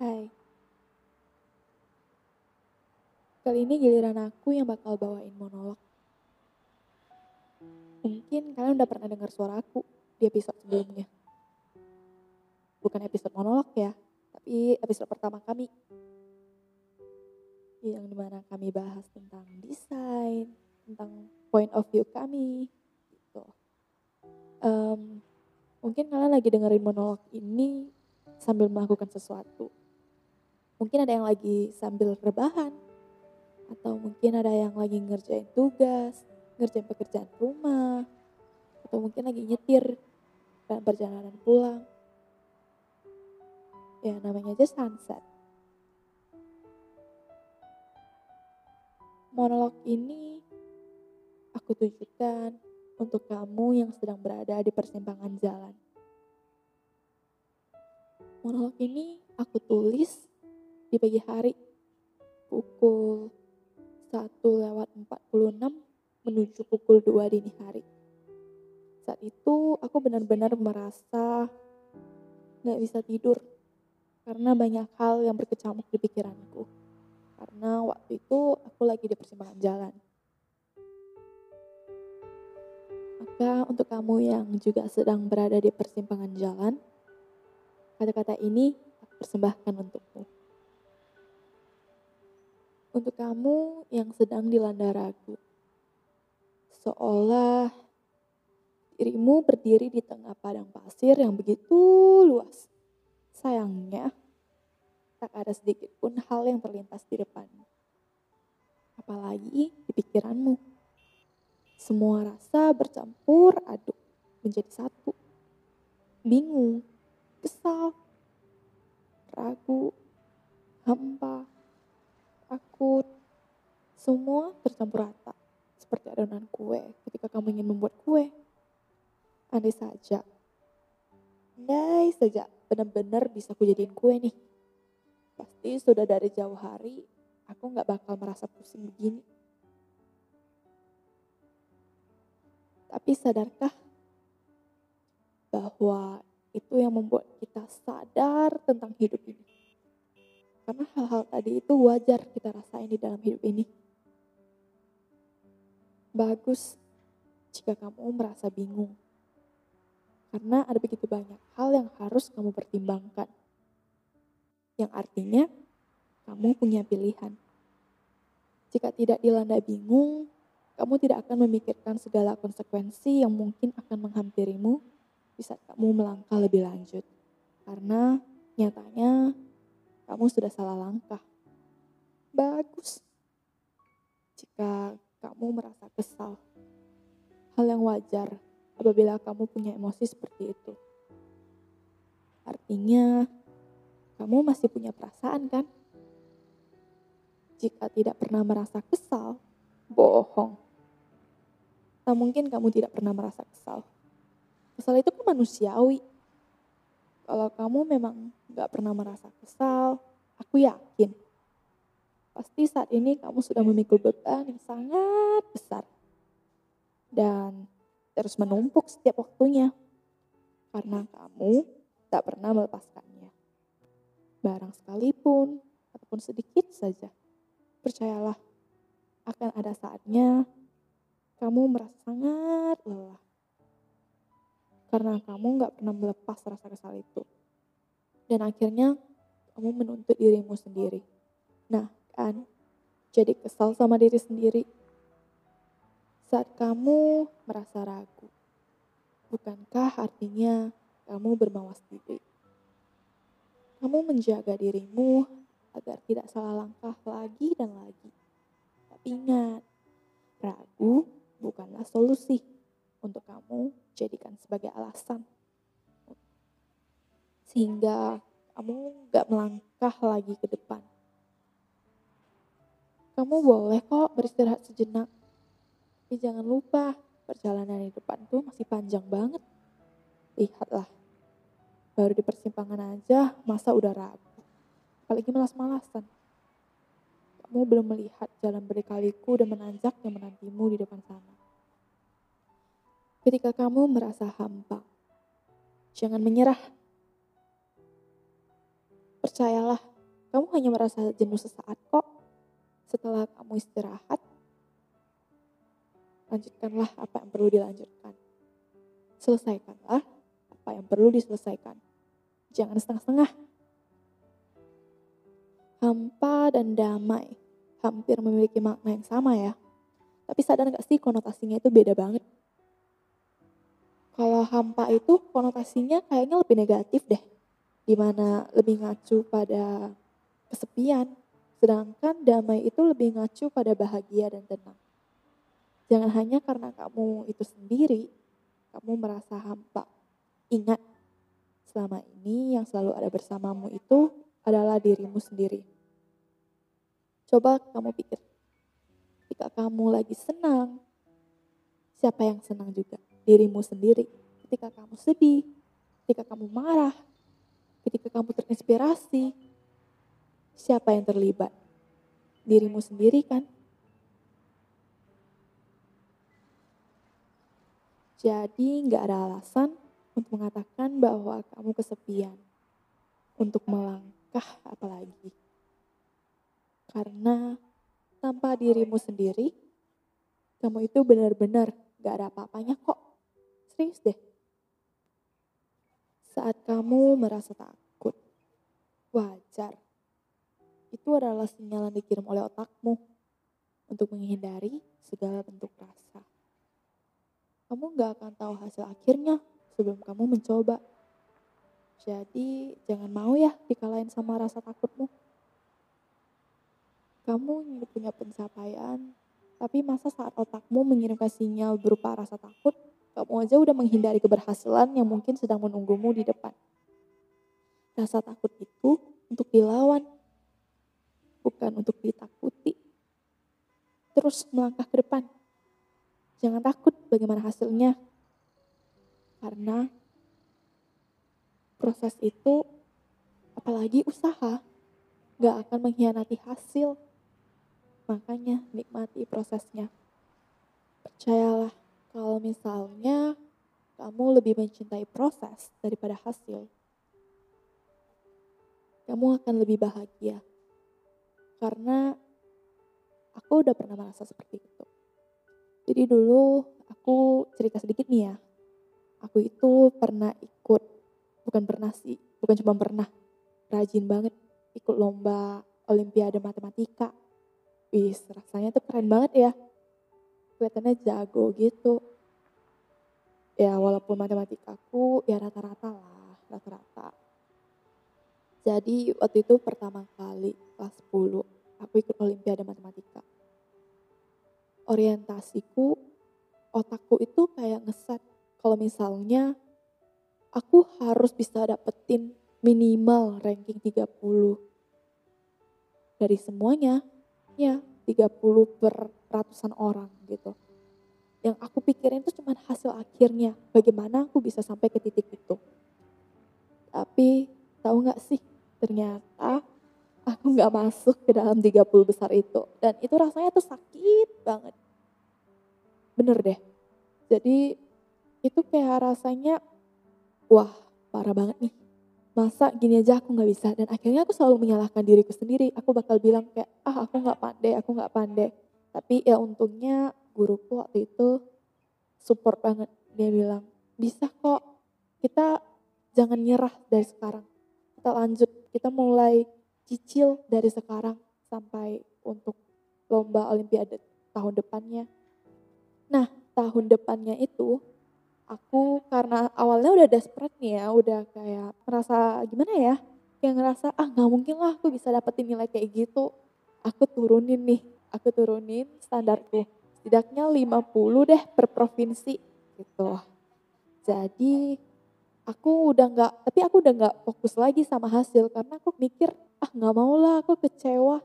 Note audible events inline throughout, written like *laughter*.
Hai. Kali ini giliran aku yang bakal bawain monolog. Mungkin kalian udah pernah dengar suara aku di episode sebelumnya. Bukan episode monolog ya, tapi episode pertama kami. Yang di mana kami bahas tentang desain, tentang point of view kami. Gitu. Em, mungkin kalian lagi dengerin monolog ini sambil melakukan sesuatu. Mungkin ada yang lagi sambil rebahan, atau mungkin ada yang lagi ngerjain tugas, ngerjain pekerjaan rumah, atau mungkin lagi nyetir dan perjalanan pulang. Ya namanya aja sunset. Monolog ini aku tujukan untuk kamu yang sedang berada di persimpangan jalan. Monolog ini aku tulis di pagi hari pukul 1 lewat 46 menuju pukul 2 dini hari. Saat itu aku benar-benar merasa gak bisa tidur karena banyak hal yang berkecamuk di pikiranku. Karena waktu itu aku lagi di persimpangan jalan. Maka untuk kamu yang juga sedang berada di persimpangan jalan, kata-kata ini aku persembahkan untukmu. Untuk kamu yang sedang dilanda ragu, seolah dirimu berdiri di tengah padang pasir yang begitu luas. Sayangnya, tak ada sedikit pun hal yang terlintas di depanmu. Apalagi di pikiranmu. Semua rasa bercampur aduk menjadi satu. Bingung, kesal, ragu, hampa, takut. Semua tercampur rata seperti adonan kue ketika kamu ingin membuat kue. Andai saja, andai saja benar-benar bisa kujadiin kue nih. Pasti sudah dari jauh hari aku nggak bakal merasa pusing begini. Tapi sadarkah bahwa itu yang membuat kita sadar tentang hidup ini? Karena hal-hal tadi itu wajar kita rasain di dalam hidup ini. Bagus jika kamu merasa bingung. Karena ada begitu banyak hal yang harus kamu pertimbangkan. Yang artinya kamu punya pilihan. Jika tidak dilanda bingung, kamu tidak akan memikirkan segala konsekuensi yang mungkin akan menghampirimu di saat kamu melangkah lebih lanjut. Karena nyatanya kamu sudah salah langkah. Bagus. Jika kamu merasa kesal. Hal yang wajar apabila kamu punya emosi seperti itu. Artinya, kamu masih punya perasaan kan? Jika tidak pernah merasa kesal, bohong. Tak mungkin kamu tidak pernah merasa kesal. Kesal itu kan manusiawi. Kalau kamu memang gak pernah merasa kesal, aku yakin. Pasti saat ini kamu sudah memikul beban yang sangat besar. Dan terus menumpuk setiap waktunya. Karena kamu tak pernah melepaskannya. Barang sekalipun, ataupun sedikit saja. Percayalah, akan ada saatnya kamu merasa sangat lelah. Karena kamu gak pernah melepas rasa kesal itu. Dan akhirnya kamu menuntut dirimu sendiri. Nah, kan? Jadi kesal sama diri sendiri. Saat kamu merasa ragu. Bukankah artinya kamu bermawas diri? Kamu menjaga dirimu agar tidak salah langkah lagi dan lagi. Tapi ingat, ragu bukanlah solusi untuk kamu jadikan sebagai alasan. Sehingga kamu gak melangkah lagi ke depan. Kamu boleh kok beristirahat sejenak. Tapi jangan lupa, perjalanan di depan tuh masih panjang banget. Lihatlah, baru di persimpangan aja masa udah ragu. Apalagi malas-malasan. Kamu belum melihat jalan berkaliku dan menanjak yang menantimu di depan sana. Ketika kamu merasa hampa, jangan menyerah. Percayalah, kamu hanya merasa jenuh sesaat kok. Setelah kamu istirahat, lanjutkanlah apa yang perlu dilanjutkan. Selesaikanlah apa yang perlu diselesaikan. Jangan setengah-setengah. Hampa dan damai hampir memiliki makna yang sama ya. Tapi sadar gak sih konotasinya itu beda banget. Hampa itu konotasinya kayaknya lebih negatif deh. Di mana lebih ngacu pada kesepian. Sedangkan damai itu lebih ngacu pada bahagia dan tenang. Jangan hanya karena kamu itu sendiri, kamu merasa hampa. Ingat, selama ini yang selalu ada bersamamu itu adalah dirimu sendiri. Coba kamu pikir, ketika kamu lagi senang, siapa yang senang juga? Dirimu sendiri. Ketika kamu sedih, ketika kamu marah, ketika kamu terinspirasi, siapa yang terlibat? Dirimu sendiri kan? Jadi nggak ada alasan untuk mengatakan bahwa kamu kesepian. Untuk melangkah apalagi. Karena tanpa dirimu sendiri, kamu itu benar-benar gak ada apa-apanya kok. Serius deh. Saat kamu merasa takut, wajar. Itu adalah sinyal yang dikirim oleh otakmu untuk menghindari segala bentuk rasa kamu gak akan tahu hasil akhirnya sebelum kamu mencoba. Jadi jangan mau ya dikalahin sama rasa takutmu. Kamu punya pencapaian, tapi masa saat otakmu mengirimkan sinyal berupa rasa takut, kamu aja udah menghindari keberhasilan yang mungkin sedang menunggumu di depan. Rasa takut itu untuk dilawan, bukan untuk ditakuti. Terus melangkah ke depan Jangan takut bagaimana hasilnya. Karena proses itu, apalagi usaha, gak akan mengkhianati hasil. Makanya nikmati prosesnya. Percayalah kalau misalnya kamu lebih mencintai proses daripada hasil, kamu akan lebih bahagia. Karena aku udah pernah merasa seperti itu. Jadi dulu aku cerita sedikit nih ya. Aku itu pernah ikut, bukan pernah sih, bukan cuma pernah, rajin banget ikut lomba olimpiade matematika. Wih, rasanya tuh keren banget ya. Kelihatannya jago gitu. Ya walaupun matematikaku ya rata-rata lah, rata-rata. Jadi waktu itu pertama kali kelas 10 aku ikut olimpiade matematika orientasiku, otakku itu kayak ngeset kalau misalnya aku harus bisa dapetin minimal ranking 30 dari semuanya, ya 30 per ratusan orang gitu. Yang aku pikirin itu cuma hasil akhirnya, bagaimana aku bisa sampai ke titik itu. Tapi tahu nggak sih, ternyata aku nggak masuk ke dalam 30 besar itu. Dan itu rasanya tuh sakit banget. Bener deh. Jadi itu kayak rasanya, wah parah banget nih. Masa gini aja aku nggak bisa. Dan akhirnya aku selalu menyalahkan diriku sendiri. Aku bakal bilang kayak, ah aku nggak pandai, aku nggak pandai. Tapi ya untungnya guruku waktu itu support banget. Dia bilang, bisa kok. Kita jangan nyerah dari sekarang. Kita lanjut, kita mulai cicil dari sekarang sampai untuk lomba olimpiade tahun depannya. Nah, tahun depannya itu karena awalnya udah desperate nih ya, udah kayak merasa gimana ya, kayak ngerasa ah nggak mungkin lah aku bisa dapetin nilai kayak gitu. Aku turunin nih, aku turunin standarku. Setidaknya 50 deh per provinsi gitu. Jadi aku udah nggak, tapi aku udah nggak fokus lagi sama hasil karena aku mikir ah nggak mau lah aku kecewa.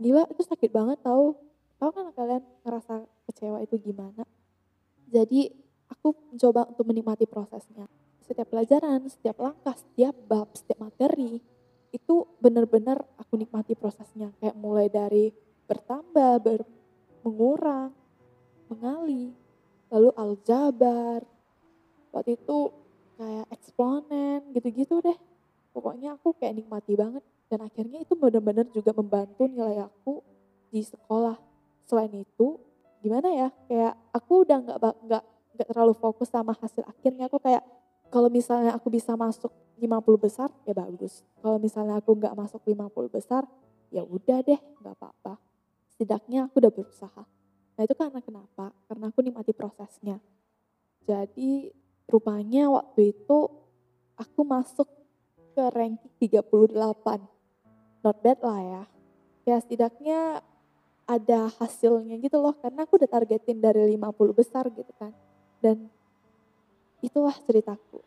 Gila itu sakit banget tau. Tahu kan kalian ngerasa kecewa itu gimana? Jadi aku mencoba untuk menikmati prosesnya. Setiap pelajaran, setiap langkah, setiap bab, setiap materi itu benar-benar aku nikmati prosesnya. Kayak mulai dari bertambah, ber, mengurang, mengali, lalu aljabar. Waktu itu kayak eksponen gitu-gitu deh. Pokoknya aku kayak nikmati banget dan akhirnya itu benar-benar juga membantu nilai aku di sekolah. Selain itu, gimana ya, kayak aku udah nggak nggak nggak terlalu fokus sama hasil akhirnya, aku kayak kalau misalnya aku bisa masuk 50 besar, ya bagus. Kalau misalnya aku nggak masuk 50 besar, ya udah deh, nggak apa-apa. Setidaknya aku udah berusaha. Nah itu karena kenapa? Karena aku nikmati prosesnya. Jadi rupanya waktu itu aku masuk ke ranking 38. Not bad lah ya. Ya setidaknya ada hasilnya gitu loh karena aku udah targetin dari 50 besar gitu kan. Dan itulah ceritaku.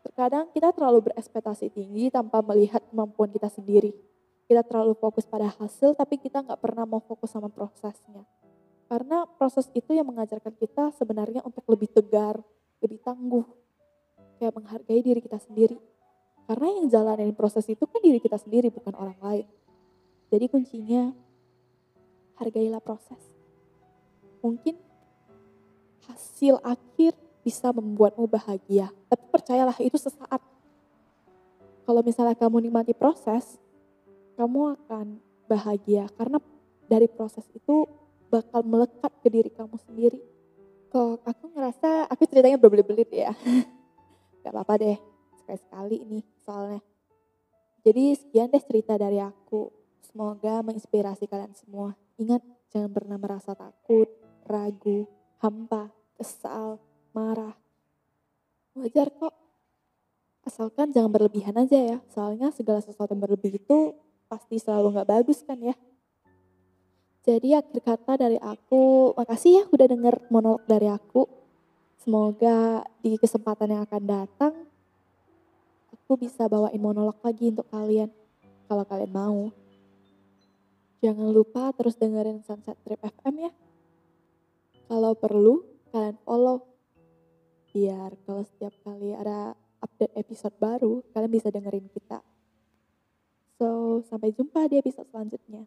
Terkadang kita terlalu berekspektasi tinggi tanpa melihat kemampuan kita sendiri. Kita terlalu fokus pada hasil tapi kita nggak pernah mau fokus sama prosesnya. Karena proses itu yang mengajarkan kita sebenarnya untuk lebih tegar, lebih tangguh. Kayak menghargai diri kita sendiri. Karena yang jalanin proses itu kan diri kita sendiri bukan orang lain. Jadi kuncinya hargailah proses. Mungkin hasil akhir bisa membuatmu bahagia. Tapi percayalah itu sesaat. Kalau misalnya kamu nikmati proses, kamu akan bahagia karena dari proses itu bakal melekat ke diri kamu sendiri. Kok aku ngerasa aku ceritanya berbelit-belit ya. *laughs* Gak apa-apa deh, sekali-sekali ini soalnya. Jadi sekian deh cerita dari aku. Semoga menginspirasi kalian semua. Ingat, jangan pernah merasa takut, ragu, hampa, kesal, marah. Wajar kok. Asalkan jangan berlebihan aja ya. Soalnya segala sesuatu yang berlebih itu pasti selalu gak bagus kan ya. Jadi akhir kata dari aku, makasih ya udah denger monolog dari aku. Semoga di kesempatan yang akan datang, aku bisa bawain monolog lagi untuk kalian. Kalau kalian mau. Jangan lupa terus dengerin Sunset Trip FM ya. Kalau perlu, kalian follow. Biar kalau setiap kali ada update episode baru, kalian bisa dengerin kita. So, sampai jumpa di episode selanjutnya.